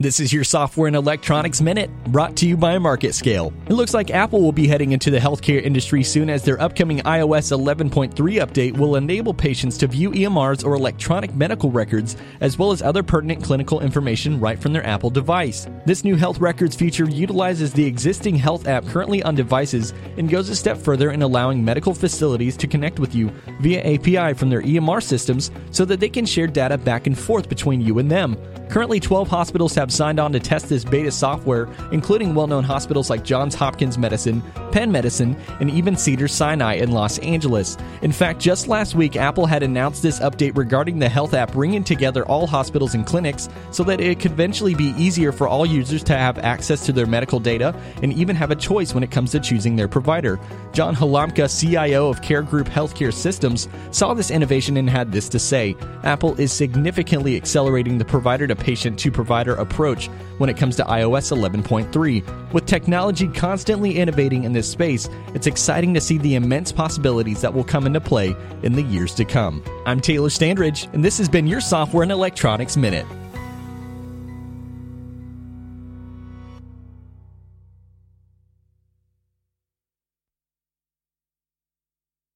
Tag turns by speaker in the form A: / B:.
A: This is your Software and Electronics Minute, brought to you by MarketScale. It looks like Apple will be heading into the healthcare industry soon as their upcoming iOS 11.3 update will enable patients to view EMRs or electronic medical records, as well as other pertinent clinical information right from their Apple device. This new health records feature utilizes the existing health app currently on devices and goes a step further in allowing medical facilities to connect with you via API from their EMR systems so that they can share data back and forth between you and them. Currently, 12 hospitals have signed on to test this beta software, including well known hospitals like Johns Hopkins Medicine, Penn Medicine, and even Cedars Sinai in Los Angeles. In fact, just last week, Apple had announced this update regarding the health app bringing together all hospitals and clinics so that it could eventually be easier for all users to have access to their medical data and even have a choice when it comes to choosing their provider. John Halamka, CIO of Care Group Healthcare Systems, saw this innovation and had this to say Apple is significantly accelerating the provider to patient to provider approach when it comes to iOS 11.3. With technology constantly innovating in this space, it's exciting to see the immense possibilities that will come into play in the years to come. I'm Taylor Standridge, and this has been your Software and Electronics Minute.